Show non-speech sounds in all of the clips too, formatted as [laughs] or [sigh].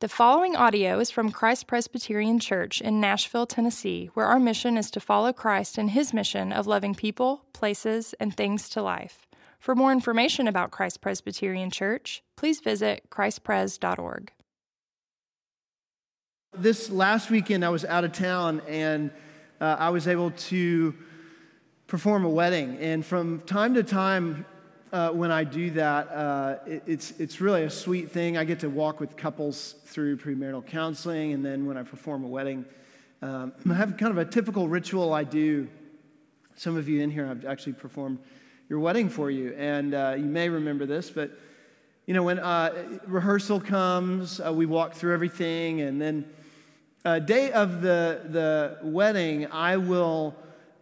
The following audio is from Christ Presbyterian Church in Nashville, Tennessee, where our mission is to follow Christ in his mission of loving people, places, and things to life. For more information about Christ Presbyterian Church, please visit christpres.org. This last weekend, I was out of town and uh, I was able to perform a wedding. And from time to time, uh, when I do that, uh, it, it's, it's really a sweet thing. I get to walk with couples through premarital counseling, and then when I perform a wedding, um, [clears throat] I have kind of a typical ritual I do. Some of you in here have actually performed your wedding for you, and uh, you may remember this, but you know, when uh, rehearsal comes, uh, we walk through everything, and then uh, day of the, the wedding, I will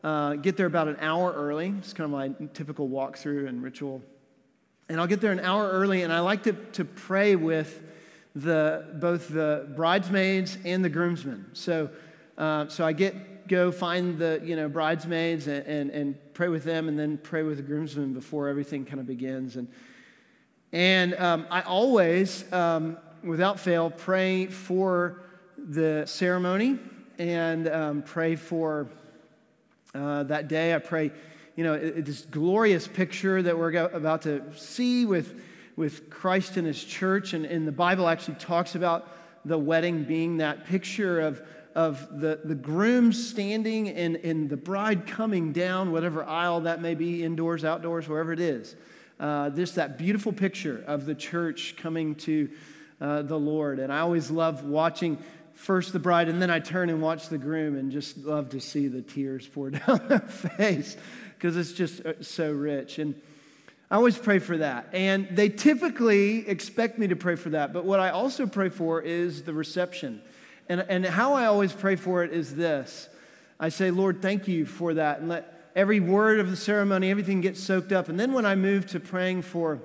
uh, get there about an hour early. It's kind of my typical walkthrough and ritual. And I'll get there an hour early, and I like to, to pray with the, both the bridesmaids and the groomsmen. So, uh, so I get go find the you know bridesmaids and, and, and, pray with them, and then pray with the groomsmen before everything kind of begins. And and um, I always, um, without fail, pray for the ceremony and um, pray for uh, that day. I pray, you know, it, this glorious picture that we're about to see with, with Christ and his church. And, and the Bible actually talks about the wedding being that picture of, of the, the groom standing and, and the bride coming down, whatever aisle that may be, indoors, outdoors, wherever it is. Uh, this that beautiful picture of the church coming to uh, the Lord. And I always love watching first the bride, and then I turn and watch the groom and just love to see the tears pour [laughs] down their face because it's just uh, so rich. And I always pray for that. And they typically expect me to pray for that. But what I also pray for is the reception. And, and how I always pray for it is this I say, Lord, thank you for that. And let every word of the ceremony, everything get soaked up. And then when I move to praying for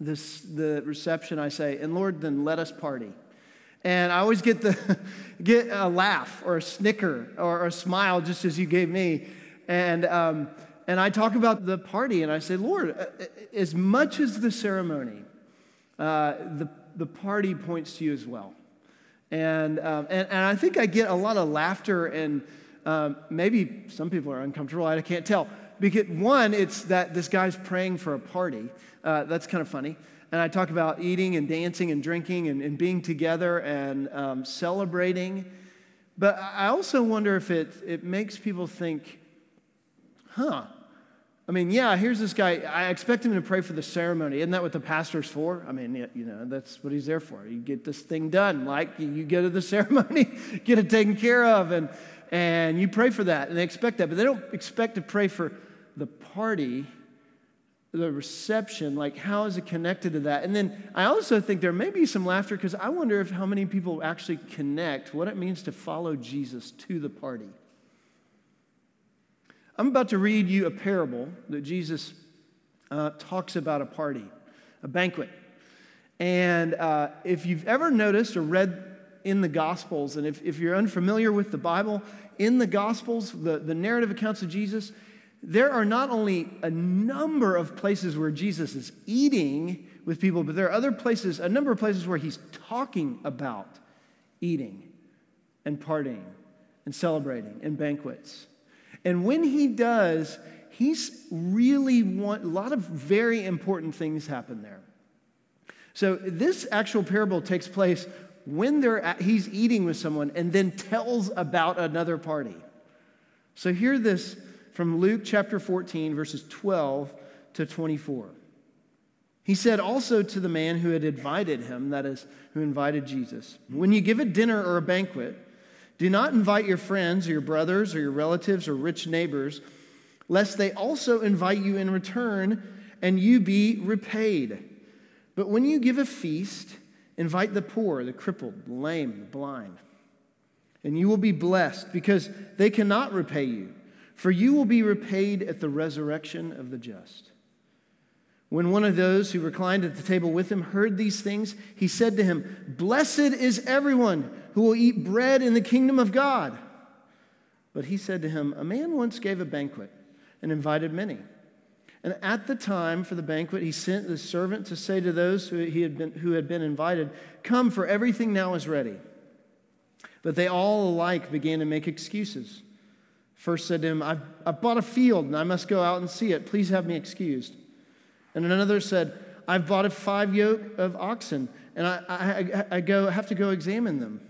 this, the reception, I say, and Lord, then let us party. And I always get, the, [laughs] get a laugh or a snicker or a smile just as you gave me. And, um, and I talk about the party and I say, Lord, uh, uh, as much as the ceremony, uh, the, the party points to you as well. And, um, and, and I think I get a lot of laughter and um, maybe some people are uncomfortable. I can't tell. Because one, it's that this guy's praying for a party. Uh, that's kind of funny and I talk about eating and dancing and drinking and, and being together and um, celebrating. But I also wonder if it, it makes people think, huh, I mean, yeah, here's this guy. I expect him to pray for the ceremony. Isn't that what the pastor's for? I mean, you know, that's what he's there for. You get this thing done. Like, you go to the [laughs] ceremony, get it taken care of, and, and you pray for that. And they expect that. But they don't expect to pray for the party the reception, like how is it connected to that? And then I also think there may be some laughter because I wonder if how many people actually connect what it means to follow Jesus to the party. I'm about to read you a parable that Jesus uh, talks about a party, a banquet. And uh, if you've ever noticed or read in the Gospels, and if, if you're unfamiliar with the Bible, in the Gospels, the, the narrative accounts of Jesus, there are not only a number of places where Jesus is eating with people, but there are other places, a number of places where he's talking about eating and partying and celebrating and banquets. And when he does, he's really want a lot of very important things happen there. So this actual parable takes place when they're at, he's eating with someone and then tells about another party. So hear this from Luke chapter 14, verses 12 to 24. He said also to the man who had invited him, that is, who invited Jesus, When you give a dinner or a banquet, do not invite your friends or your brothers or your relatives or rich neighbors, lest they also invite you in return and you be repaid. But when you give a feast, invite the poor, the crippled, the lame, the blind, and you will be blessed because they cannot repay you for you will be repaid at the resurrection of the just. When one of those who reclined at the table with him heard these things, he said to him, Blessed is everyone who will eat bread in the kingdom of God. But he said to him, A man once gave a banquet and invited many. And at the time for the banquet, he sent the servant to say to those who, he had been, who had been invited, Come, for everything now is ready. But they all alike began to make excuses. First said to him, I've, I've bought a field and I must go out and see it. Please have me excused. And another said, I've bought a five yoke of oxen and I, I, I go, have to go examine them.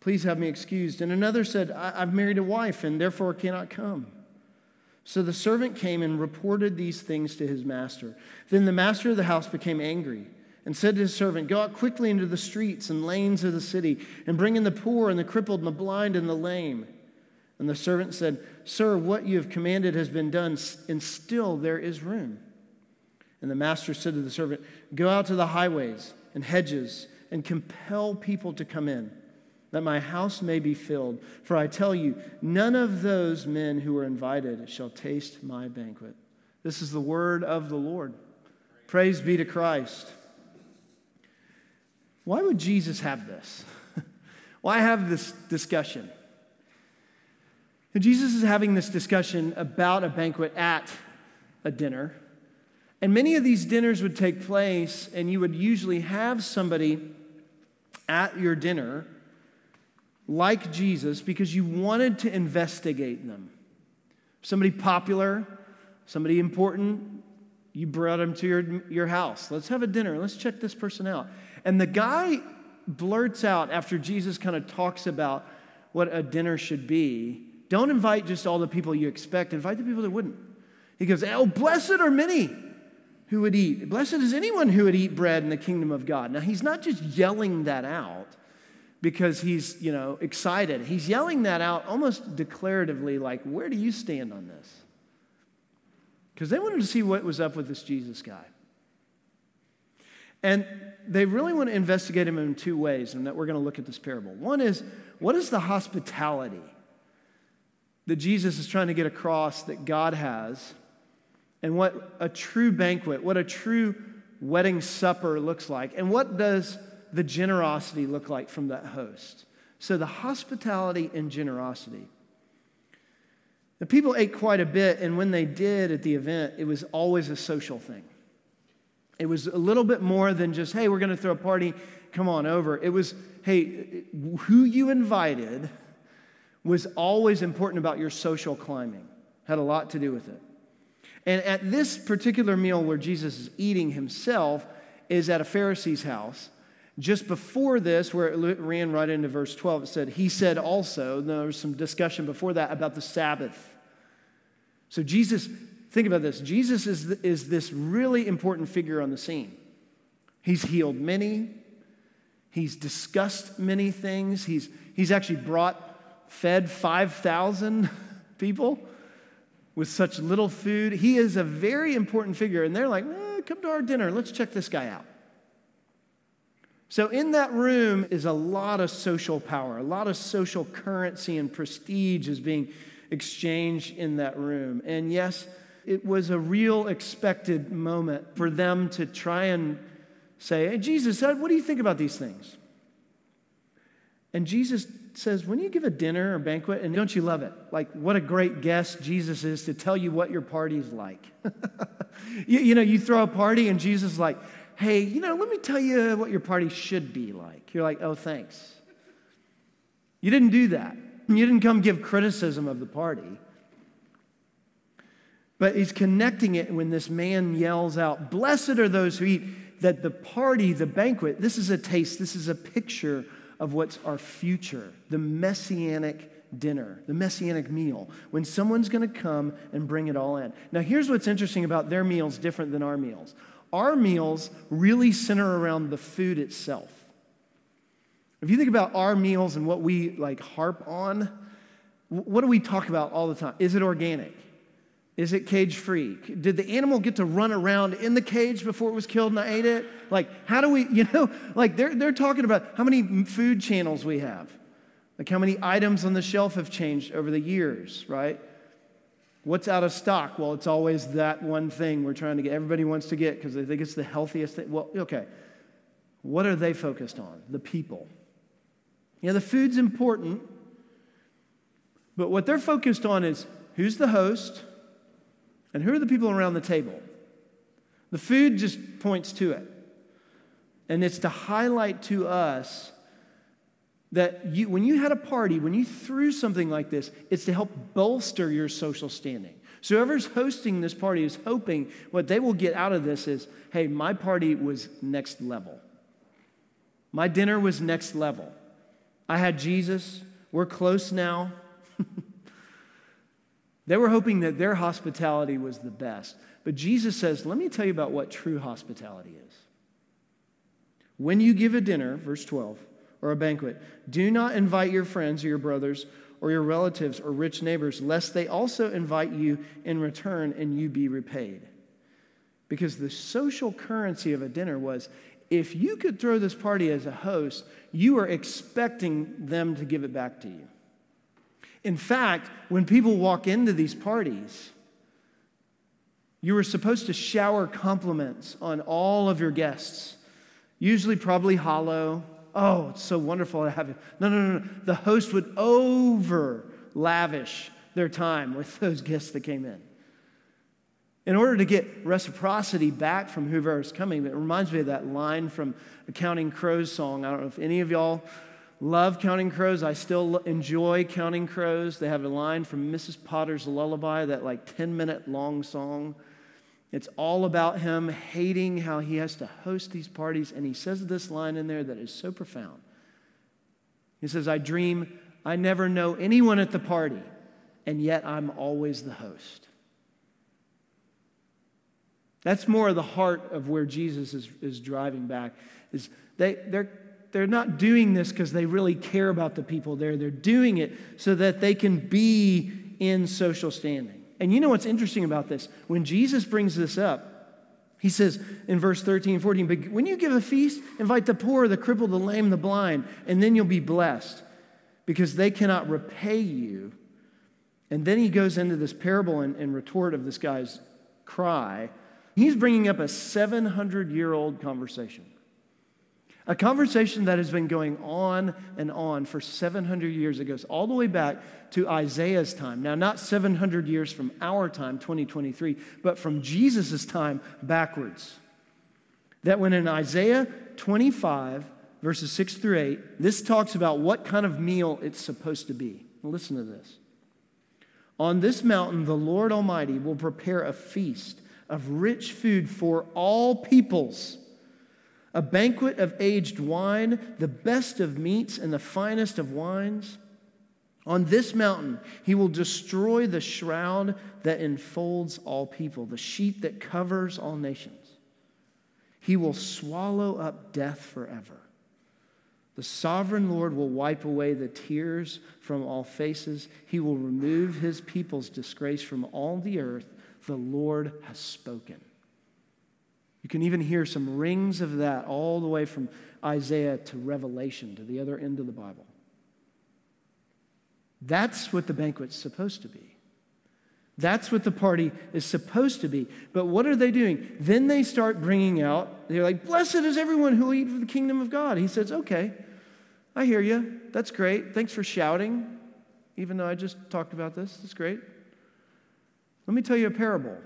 Please have me excused. And another said, I've married a wife and therefore cannot come. So the servant came and reported these things to his master. Then the master of the house became angry and said to his servant, Go out quickly into the streets and lanes of the city and bring in the poor and the crippled and the blind and the lame. And the servant said, Sir, what you have commanded has been done, and still there is room. And the master said to the servant, Go out to the highways and hedges and compel people to come in, that my house may be filled. For I tell you, none of those men who are invited shall taste my banquet. This is the word of the Lord. Praise be to Christ. Why would Jesus have this? [laughs] Why have this discussion? Jesus is having this discussion about a banquet at a dinner. And many of these dinners would take place, and you would usually have somebody at your dinner like Jesus because you wanted to investigate them. Somebody popular, somebody important, you brought them to your, your house. Let's have a dinner. Let's check this person out. And the guy blurts out after Jesus kind of talks about what a dinner should be don't invite just all the people you expect, invite the people that wouldn't. He goes, Oh, blessed are many who would eat. Blessed is anyone who would eat bread in the kingdom of God. Now, he's not just yelling that out because he's, you know, excited. He's yelling that out almost declaratively, like, where do you stand on this? Because they wanted to see what was up with this Jesus guy. And they really want to investigate him in two ways, and that we're going to look at this parable. One is, what is the hospitality that Jesus is trying to get across that God has, and what a true banquet, what a true wedding supper looks like, and what does the generosity look like from that host. So, the hospitality and generosity. The people ate quite a bit, and when they did at the event, it was always a social thing. It was a little bit more than just, hey, we're going to throw a party, come on over. It was, hey, who you invited was always important about your social climbing, had a lot to do with it. And at this particular meal where Jesus is eating himself is at a Pharisee's house. Just before this, where it ran right into verse 12, it said, He said also, there was some discussion before that about the Sabbath. So, Jesus, think about this Jesus is, is this really important figure on the scene. He's healed many, he's discussed many things, he's, he's actually brought fed 5,000 [laughs] people with such little food. He is a very important figure. And they're like, eh, come to our dinner. Let's check this guy out. So, in that room is a lot of social power, a lot of social currency and prestige is being exchanged in that room. And yes, it was a real expected moment for them to try and say, Hey, Jesus, what do you think about these things? And Jesus says, when you give a dinner or banquet, and don't you love it? Like, what a great guest Jesus is to tell you what your party's like. [laughs] you, you know, you throw a party, and Jesus is like, hey, you know, let me tell you what your party should be like. You're like, oh, thanks. You didn't do that. You didn't come give criticism of the party. But he's connecting it when this man yells out, Blessed are those who eat, that the party, the banquet, this is a taste, this is a picture of what's our future, the messianic dinner, the messianic meal, when someone's going to come and bring it all in. Now, here's what's interesting about their meals different than our meals. Our meals really center around the food itself. If you think about our meals and what we like harp on, what do we talk about all the time? Is it organic? Is it cage free? Did the animal get to run around in the cage before it was killed and I ate it? Like, how do we, [laughs] you know, like they're, they're talking about how many food channels we have, like how many items on the shelf have changed over the years, right? What's out of stock? Well, it's always that one thing we're trying to get, everybody wants to get because they think it's the healthiest thing. Well, okay. What are they focused on? The people. Yeah, the food's important, but what they're focused on is who's the host? And who are the people around the table? The food just points to it. And it's to highlight to us that you, when you had a party, when you threw something like this, it's to help bolster your social standing. So whoever's hosting this party is hoping what they will get out of this is hey, my party was next level. My dinner was next level. I had Jesus. We're close now. [laughs] they were hoping that their hospitality was the best. But Jesus says, let me tell you about what true hospitality is. When you give a dinner, verse 12, or a banquet, do not invite your friends or your brothers or your relatives or rich neighbors, lest they also invite you in return and you be repaid. Because the social currency of a dinner was if you could throw this party as a host, you are expecting them to give it back to you. In fact, when people walk into these parties, you were supposed to shower compliments on all of your guests, usually probably hollow. Oh, it's so wonderful to have you. No, no, no, no. The host would over lavish their time with [laughs] those guests that came in. In order to get reciprocity back from whoever is coming, it reminds me of that line from a Counting Crows song. I don't know if any of y'all love Counting Crows. I still enjoy Counting Crows. They have a line from Mrs. Potter's Lullaby, that like 10 minute long song. It's all about him hating how he has to host these parties. And he says this line in there that is so profound. He says, I dream I never know anyone at the party, and yet I'm always the host. That's more the heart of where Jesus is, is driving back. Is they, they're, they're not doing this because they really care about the people there. They're doing it so that they can be in social standing. And you know what's interesting about this? When Jesus brings this up, he says in verse 13 14, but when you give a feast, invite the poor, the crippled, the lame, the blind, and then you'll be blessed because they cannot repay you. And then he goes into this parable and, and retort of this guy's cry He's bringing up a 700 year old conversation. A conversation that has been going on and on for 700 years. It goes all the way back to Isaiah's time. Now, not 700 years from our time, 2023, but from Jesus' time backwards. That when in Isaiah 25, verses 6 through 8, this talks about what kind of meal it's supposed to be. Listen to this. On this mountain, the Lord Almighty will prepare a feast of rich food for all peoples, a banquet of aged wine, the best of meats and the finest of wines. On this mountain, he will destroy the shroud that enfolds all people, the sheet that covers all nations. He will swallow up death forever. The sovereign Lord will wipe away the tears from all faces. He will remove his people's disgrace from all the earth the Lord has spoken. You can even hear some rings of that all the way from Isaiah to Revelation, to the other end of the Bible. That's what the banquet's supposed to be. That's what the party is supposed to be. But what are they doing? Then they start bringing out, they're like, Blessed is everyone who will eat for the kingdom of God. He says, Okay, I hear you. That's great. Thanks for shouting, even though I just talked about this. That's great. Let me tell you a parable.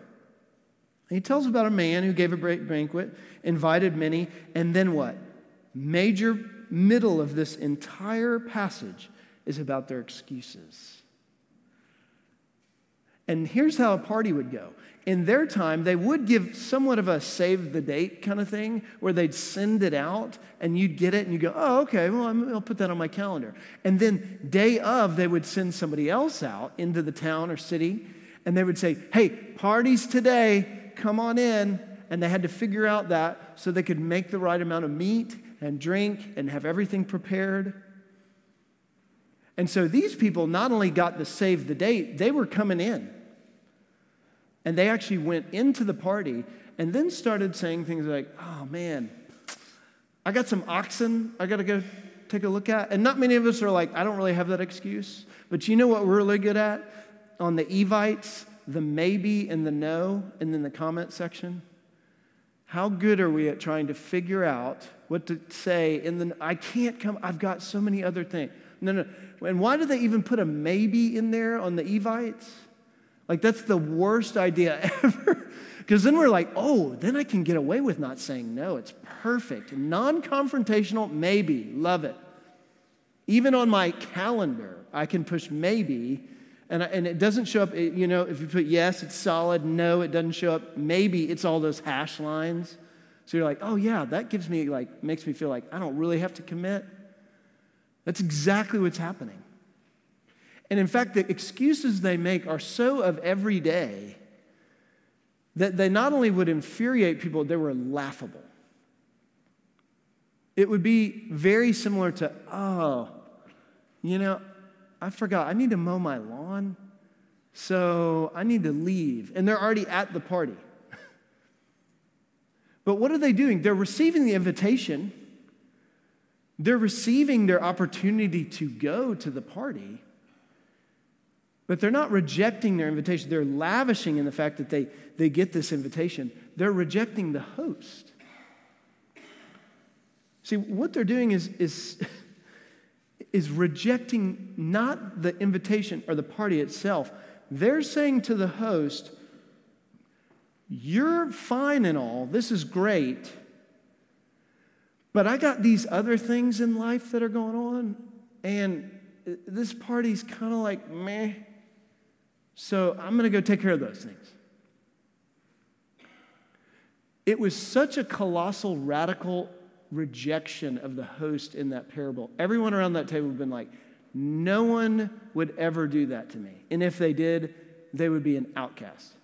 He tells about a man who gave a great banquet, invited many, and then what? Major middle of this entire passage is about their excuses. And here's how a party would go. In their time, they would give somewhat of a save the date kind of thing where they'd send it out and you'd get it and you go, oh, okay, well, I'll put that on my calendar. And then, day of, they would send somebody else out into the town or city and they would say, Hey, parties today, come on in. And they had to figure out that so they could make the right amount of meat and drink and have everything prepared. And so these people not only got to save the date, they were coming in. And they actually went into the party and then started saying things like, oh man, I got some oxen I got to go take a look at. And not many of us are like, I don't really have that excuse. But you know what we're really good at? on the Evites, the maybe and the no, and then the comment section? How good are we at trying to figure out what to say And then I can't come, I've got so many other things. No, no. And why do they even put a maybe in there on the Evites? Like, that's the worst idea [laughs] ever. Because then we're like, oh, then I can get away with not saying no. It's perfect. Non confrontational, maybe. Love it. Even on my calendar, I can push maybe, and, and it doesn't show up. You know, if you put yes, it's solid. No, it doesn't show up. Maybe it's all those hash lines. So you're like, oh, yeah, that gives me, like, makes me feel like I don't really have to commit. That's exactly what's happening. And in fact, the excuses they make are so of every day that they not only would infuriate people, they were laughable. It would be very similar to, oh, you know, I forgot, I need to mow my lawn, so I need to leave. And they're already at the party. [laughs] but what are they doing? They're receiving the invitation, they're receiving their opportunity to go to the party. But they're not rejecting their invitation. They're lavishing in the fact that they, they get this invitation. They're rejecting the host. See, what they're doing is, is, [laughs] is rejecting not the invitation or the party itself. They're saying to the host, You're fine and all, this is great, but I got these other things in life that are going on, and this party's kind of like meh. So I'm going to go take care of those things. It was such a colossal, radical rejection of the host in that parable. Everyone around that table would have been like, no one would ever do that to me. And if they did, they would be an outcast.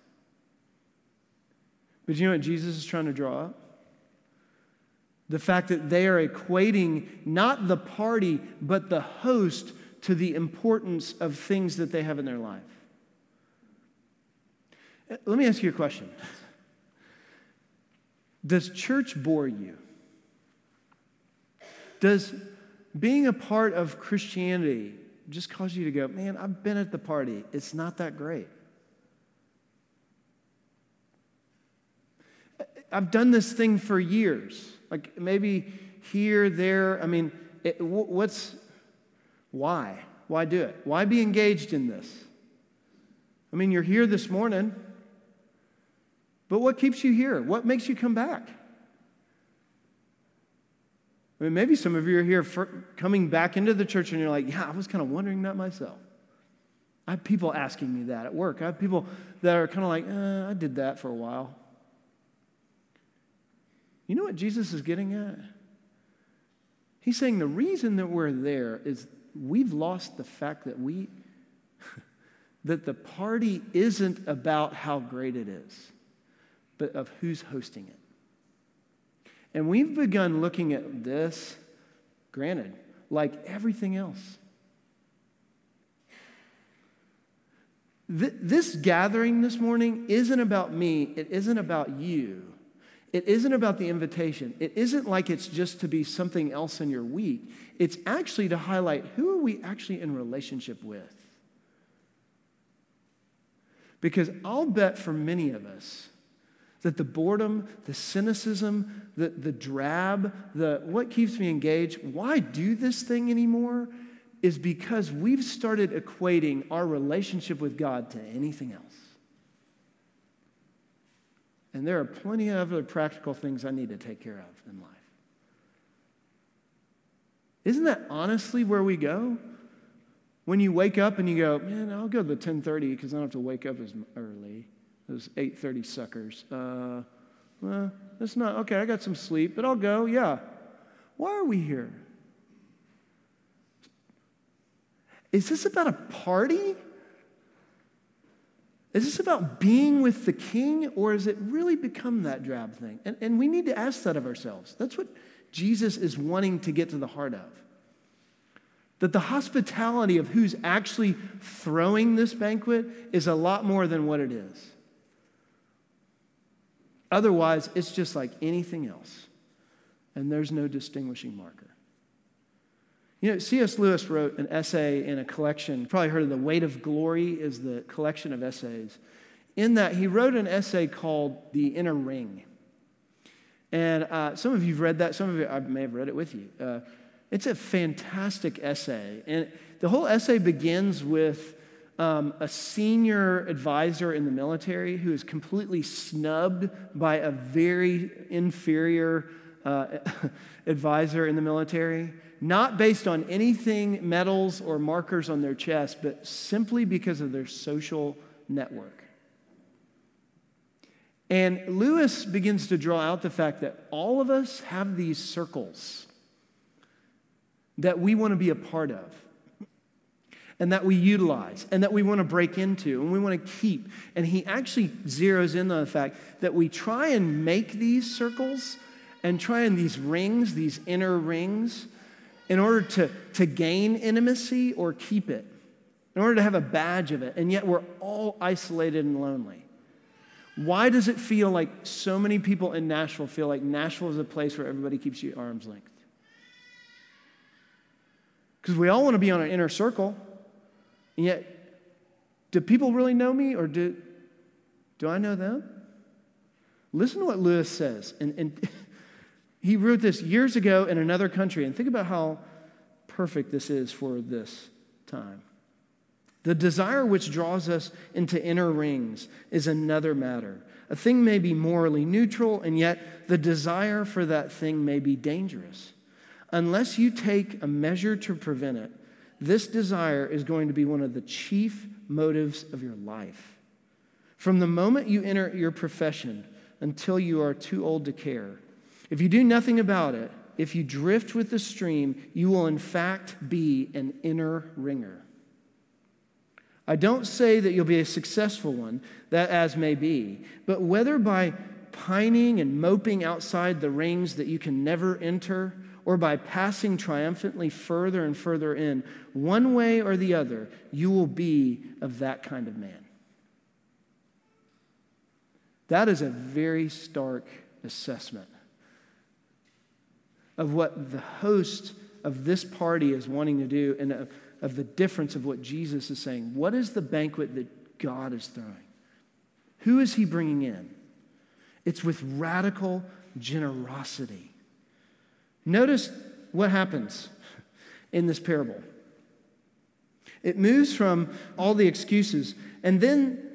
But you know what Jesus is trying to draw up? The fact that they are equating not the party, but the host to the importance of things that they have in their life. Let me ask you a question [laughs] Does church bore you? Does being a part of Christianity just cause you to go, man, I've been at the party, it's not that great? I've done this thing for years. Like maybe here, there. I mean, it, what's, why? Why do it? Why be engaged in this? I mean, you're here this morning. But what keeps you here? What makes you come back? I mean, maybe some of you are here coming back into the church and you're like, yeah, I was kind of wondering that myself. I have people asking me that at work. I have people that are kind of like, eh, I did that for a while. You know what Jesus is getting at? He's saying the reason that we're there is we've lost the fact that we [laughs] that the party isn't about how great it is but of who's hosting it. And we've begun looking at this, granted, like everything else. This gathering this morning isn't about me, it isn't about you. It isn't about the invitation. It isn't like it's just to be something else in your week. It's actually to highlight who are we actually in relationship with. Because I'll bet for many of us, that the boredom, the cynicism, the, the drab, the what keeps me engaged, why do this thing anymore, is because we've started equating our relationship with God to anything else. And there are plenty of other practical things I need to take care of in life. Isn't that honestly where we go? When you wake up and you go, man, I'll go to the 1030 because I don't have to wake up as early those 8.30 suckers. Uh, well, that's not, okay, I got some sleep, but I'll go, yeah. Why are we here? Is this about a party? Is this about being with the king, or has it really become that drab thing? And, and we need to ask that of ourselves. That's what Jesus is wanting to get to the heart of. That the hospitality of who's actually throwing this banquet is a lot more than what it is. Otherwise, it's just like anything else, and there's no distinguishing marker. You know, C.S. Lewis wrote an essay in a collection. Probably heard of The Weight of Glory is the collection of essays. In that, he wrote an essay called The Inner Ring. And uh, some of you have read that. Some of you, I may have read it with you. Uh, it's a fantastic essay. And the whole essay begins with um, a senior advisor in the military who is completely snubbed by a very inferior uh, [laughs] advisor in the military, not based on anything, medals, or markers on their chest, but simply because of their social network. And Lewis begins to draw out the fact that all of us have these circles that we want to be a part of and that we utilize and that we want to break into and we want to keep. And he actually zeroes in on the fact that we try and make these circles and try and these rings, these inner rings, in order to, to gain intimacy or keep it, in order to have a badge of it. And yet we're all isolated and lonely. Why does it feel like so many people in Nashville feel like Nashville is a place where everybody keeps you at arm's length? Because we all want to be on an inner circle. And yet, do people really know me or do, do I know them? Listen to what Lewis says. And, and [laughs] he wrote this years ago in another country. And think about how perfect this is for this time. The desire which draws us into inner rings is another matter. A thing may be morally neutral, and yet the desire for that thing may be dangerous. Unless you take a measure to prevent it, this desire is going to be one of the chief motives of your life. From the moment you enter your profession until you are too old to care, if you do nothing about it, if you drift with the stream, you will in fact be an inner ringer. I don't say that you'll be a successful one, that as may be, but whether by pining and moping outside the rings that you can never enter, or by passing triumphantly further and further in, one way or the other, you will be of that kind of man. That is a very stark assessment of what the host of this party is wanting to do and of, of the difference of what Jesus is saying. What is the banquet that God is throwing? Who is he bringing in? It's with radical generosity. Notice what happens in this parable. It moves from all the excuses, and then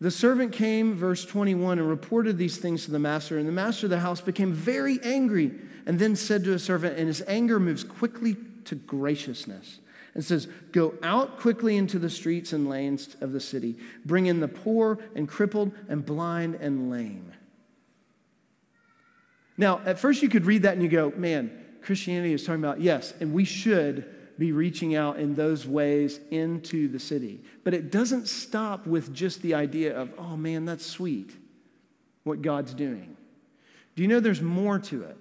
the servant came, verse 21, and reported these things to the master. And the master of the house became very angry and then said to his servant, and his anger moves quickly to graciousness and says, Go out quickly into the streets and lanes of the city, bring in the poor and crippled and blind and lame. Now, at first you could read that and you go, man, Christianity is talking about, yes, and we should be reaching out in those ways into the city. But it doesn't stop with just the idea of, oh man, that's sweet, what God's doing. Do you know there's more to it?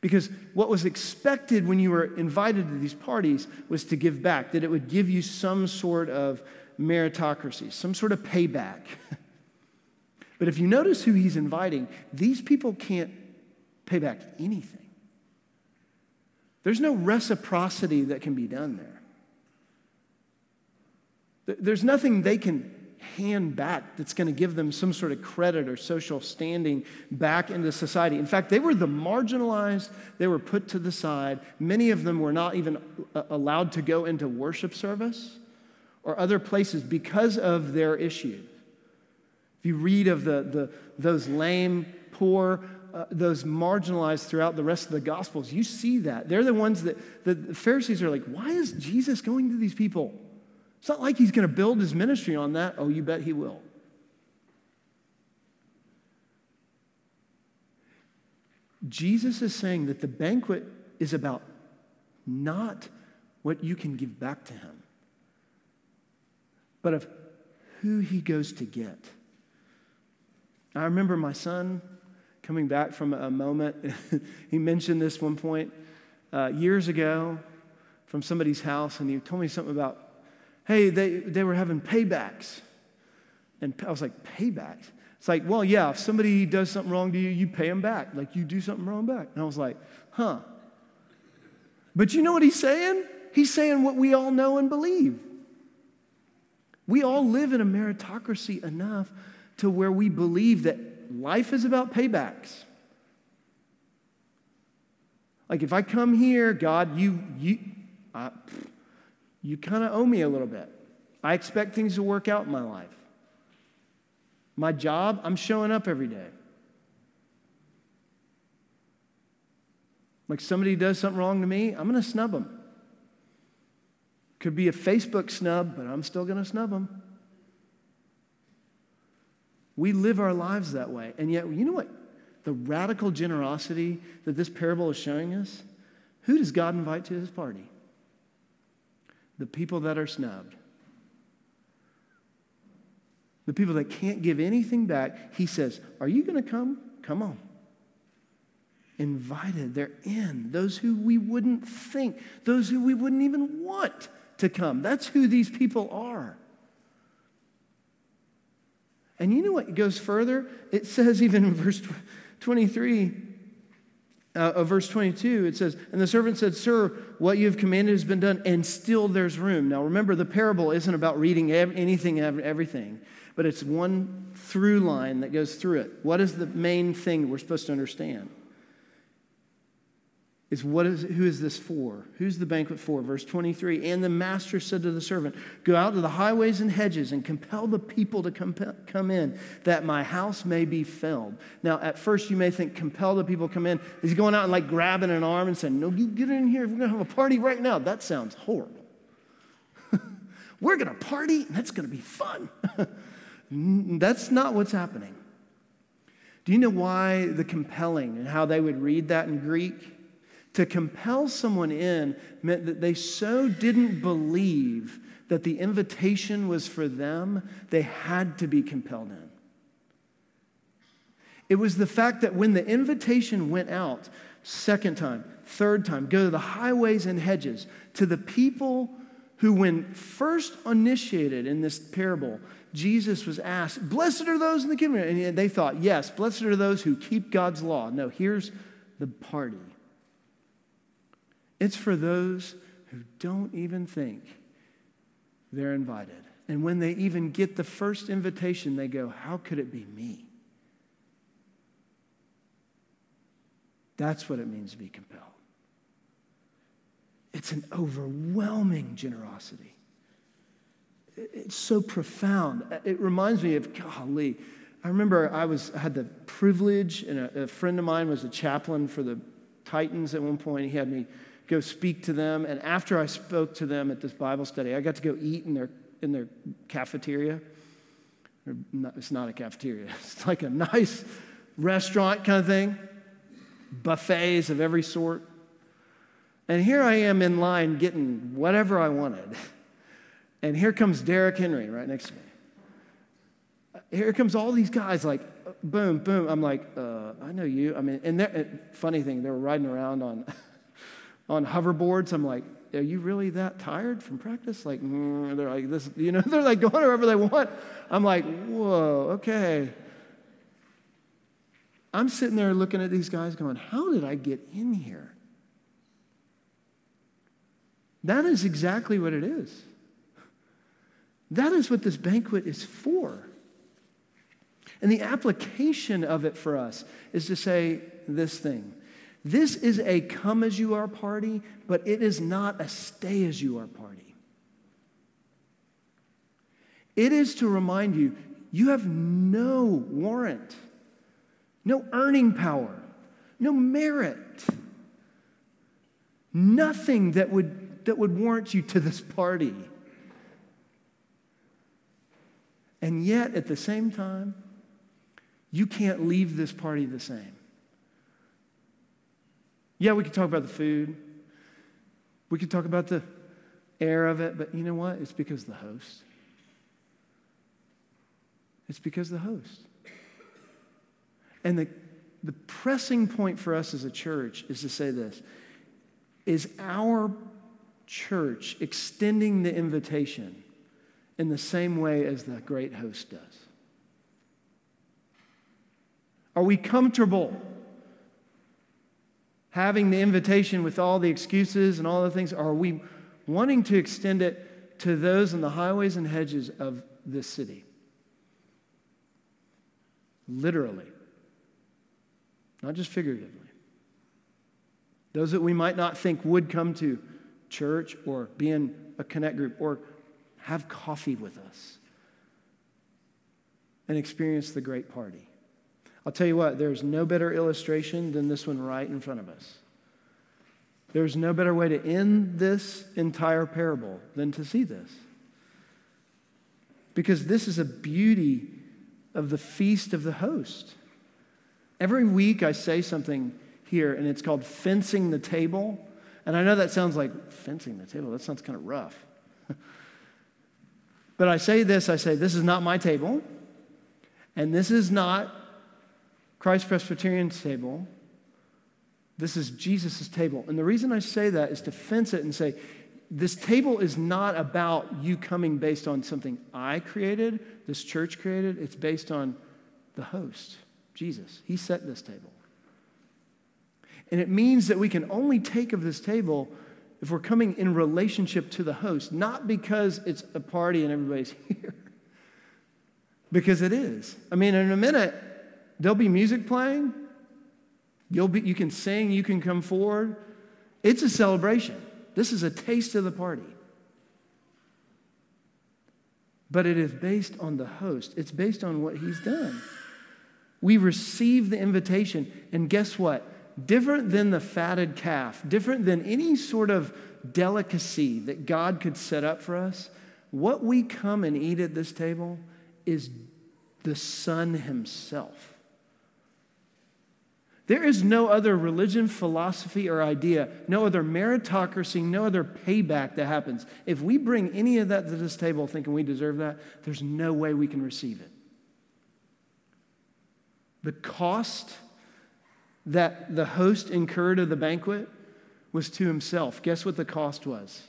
Because what was expected when you were invited to these parties was to give back, that it would give you some sort of meritocracy, some sort of payback. [laughs] But if you notice who he's inviting, these people can't pay back anything. There's no reciprocity that can be done there. There's nothing they can hand back that's going to give them some sort of credit or social standing back into society. In fact, they were the marginalized, they were put to the side. Many of them were not even uh, allowed to go into worship service or other places because of their issues. If you read of the, the, those lame, poor, uh, those marginalized throughout the rest of the Gospels, you see that. They're the ones that the Pharisees are like, why is Jesus going to these people? It's not like he's going to build his ministry on that. Oh, you bet he will. Jesus is saying that the banquet is about not what you can give back to him, but of who he goes to get. I remember my son coming back from a moment. [laughs] he mentioned this one point uh, years ago from somebody's house, and he told me something about, hey, they, they were having paybacks. And I was like, paybacks? It's like, well, yeah, if somebody does something wrong to you, you pay them back. Like you do something wrong back. And I was like, huh. But you know what he's saying? He's saying what we all know and believe. We all live in a meritocracy enough to where we believe that life is about paybacks. Like if I come here, God, you, you, you kind of owe me a little bit. I expect things to work out in my life. My job, I'm showing up every day. Like somebody does something wrong to me, I'm going to snub them. Could be a Facebook snub, but I'm still going to snub them. We live our lives that way. And yet, you know what? The radical generosity that this parable is showing us? Who does God invite to his party? The people that are snubbed. The people that can't give anything back. He says, Are you going to come? Come on. Invited, they're in. Those who we wouldn't think, those who we wouldn't even want to come. That's who these people are. And you know what goes further? It says, even in verse 23, uh, of verse 22, it says, And the servant said, Sir, what you have commanded has been done, and still there's room. Now remember, the parable isn't about reading anything, everything, but it's one through line that goes through it. What is the main thing we're supposed to understand? Is what is who is this for? Who's the banquet for? Verse 23. And the master said to the servant, Go out to the highways and hedges and compel the people to come, come in, that my house may be filled. Now, at first you may think, compel the people come in. Is he going out and like grabbing an arm and saying, No, you get in here. We're gonna have a party right now. That sounds horrible. [laughs] We're gonna party and that's gonna be fun. [laughs] that's not what's happening. Do you know why the compelling and how they would read that in Greek? To compel someone in meant that they so didn't believe that the invitation was for them, they had to be compelled in. It was the fact that when the invitation went out, second time, third time, go to the highways and hedges, to the people who, when first initiated in this parable, Jesus was asked, Blessed are those in the kingdom. And they thought, Yes, blessed are those who keep God's law. No, here's the party. It's for those who don't even think they're invited. And when they even get the first invitation, they go, How could it be me? That's what it means to be compelled. It's an overwhelming generosity. It's so profound. Uh, it reminds me of, golly, I remember I was I had the privilege, and a, a friend of mine was a chaplain for the Titans at one point. He had me go speak to them. And after I spoke to them at this Bible study, I got to go eat in their, in their cafeteria. It's not a cafeteria, [laughs] it's like a nice restaurant kind of thing, buffets of every sort. And here I am in line getting whatever I wanted. And here comes Derrick Henry right next to me. Here comes all these guys, like, boom, boom. I'm like, uh, I know you. I mean, and funny thing, they were riding around on [laughs] on hoverboards. I'm like, are you really that tired from practice? Like, mm, they're like this, you know, [laughs] they're like going wherever they want. I'm like, whoa, okay. I'm sitting there looking at these guys going, how did I get in here? That is exactly what it is. That is what this banquet is for. And the application of it for us is to say this thing this is a come as you are party, but it is not a stay as you are party. It is to remind you you have no warrant, no earning power, no merit, nothing that would, that would warrant you to this party. And yet, at the same time, you can't leave this party the same. Yeah, we could talk about the food. We could talk about the air of it, but you know what? It's because the host. It's because the host. And the, the pressing point for us as a church is to say this is our church extending the invitation in the same way as the great host does? Are we comfortable having the invitation with all the excuses and all the things? Are we wanting to extend it to those in the highways and hedges of this city? Literally, not just figuratively. Those that we might not think would come to church or be in a connect group or have coffee with us and experience the great party. I'll tell you what, there's no better illustration than this one right in front of us. There's no better way to end this entire parable than to see this. Because this is a beauty of the feast of the host. Every week I say something here, and it's called fencing the table. And I know that sounds like fencing the table, that sounds kind of rough. [laughs] but I say this I say, this is not my table, and this is not Christ Presbyterian's table. This is Jesus' table. And the reason I say that is to fence it and say, this table is not about you coming based on something I created, this church created. It's based on the host, Jesus. He set this table. And it means that we can only take of this table if we're coming in relationship to the host, not because it's a party and everybody's [laughs] here, because it is. I mean, in a minute, there'll be music playing, You'll be, you can sing, you can come forward. It's a celebration. This is a taste of the party. But it is based on the host, it's based on what he's done. We receive the invitation, and guess what? Different than the fatted calf, different than any sort of delicacy that God could set up for us, what we come and eat at this table is the Son Himself. There is no other religion, philosophy, or idea, no other meritocracy, no other payback that happens. If we bring any of that to this table thinking we deserve that, there's no way we can receive it. The cost that the host incurred of the banquet was to himself. Guess what the cost was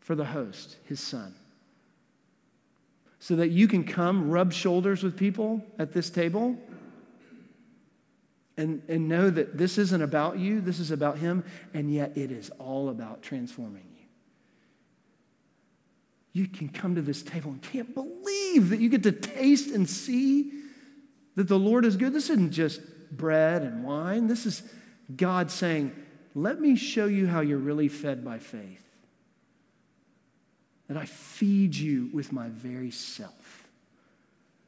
for the host? His son. So that you can come rub shoulders with people at this table and, and know that this isn't about you, this is about Him, and yet it is all about transforming you. You can come to this table and can't believe that you get to taste and see that the Lord is good. This isn't just bread and wine, this is God saying, Let me show you how you're really fed by faith. That I feed you with my very self.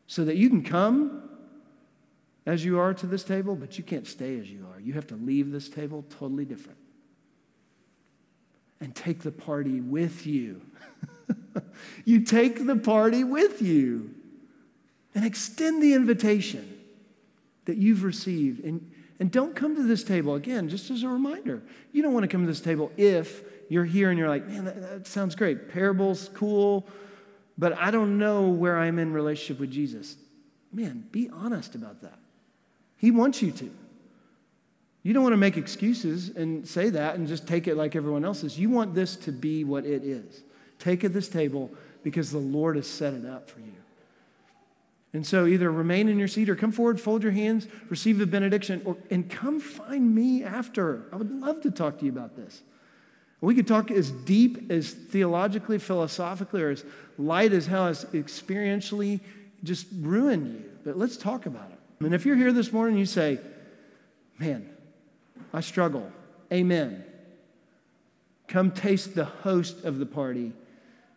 So that you can come as you are to this table, but you can't stay as you are. You have to leave this table totally different and take the party with you. [laughs] you take the party with you and extend the invitation that you've received. And, and don't come to this table, again, just as a reminder. You don't want to come to this table if you're here and you're like, man, that, that sounds great. Parables, cool, but I don't know where I'm in relationship with Jesus. Man, be honest about that. He wants you to. You don't want to make excuses and say that and just take it like everyone else's. You want this to be what it is. Take at this table because the Lord has set it up for you. And so either remain in your seat or come forward, fold your hands, receive the benediction, or, and come find me after. I would love to talk to you about this. We could talk as deep as theologically, philosophically, or as light as how it's experientially just ruin you. But let's talk about it. And if you're here this morning you say, man, I struggle, amen. Come taste the host of the party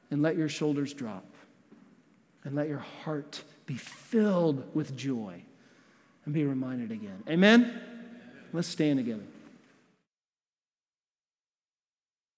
and let your shoulders drop and let your heart be filled with joy and be reminded again. Amen? Let's stand together.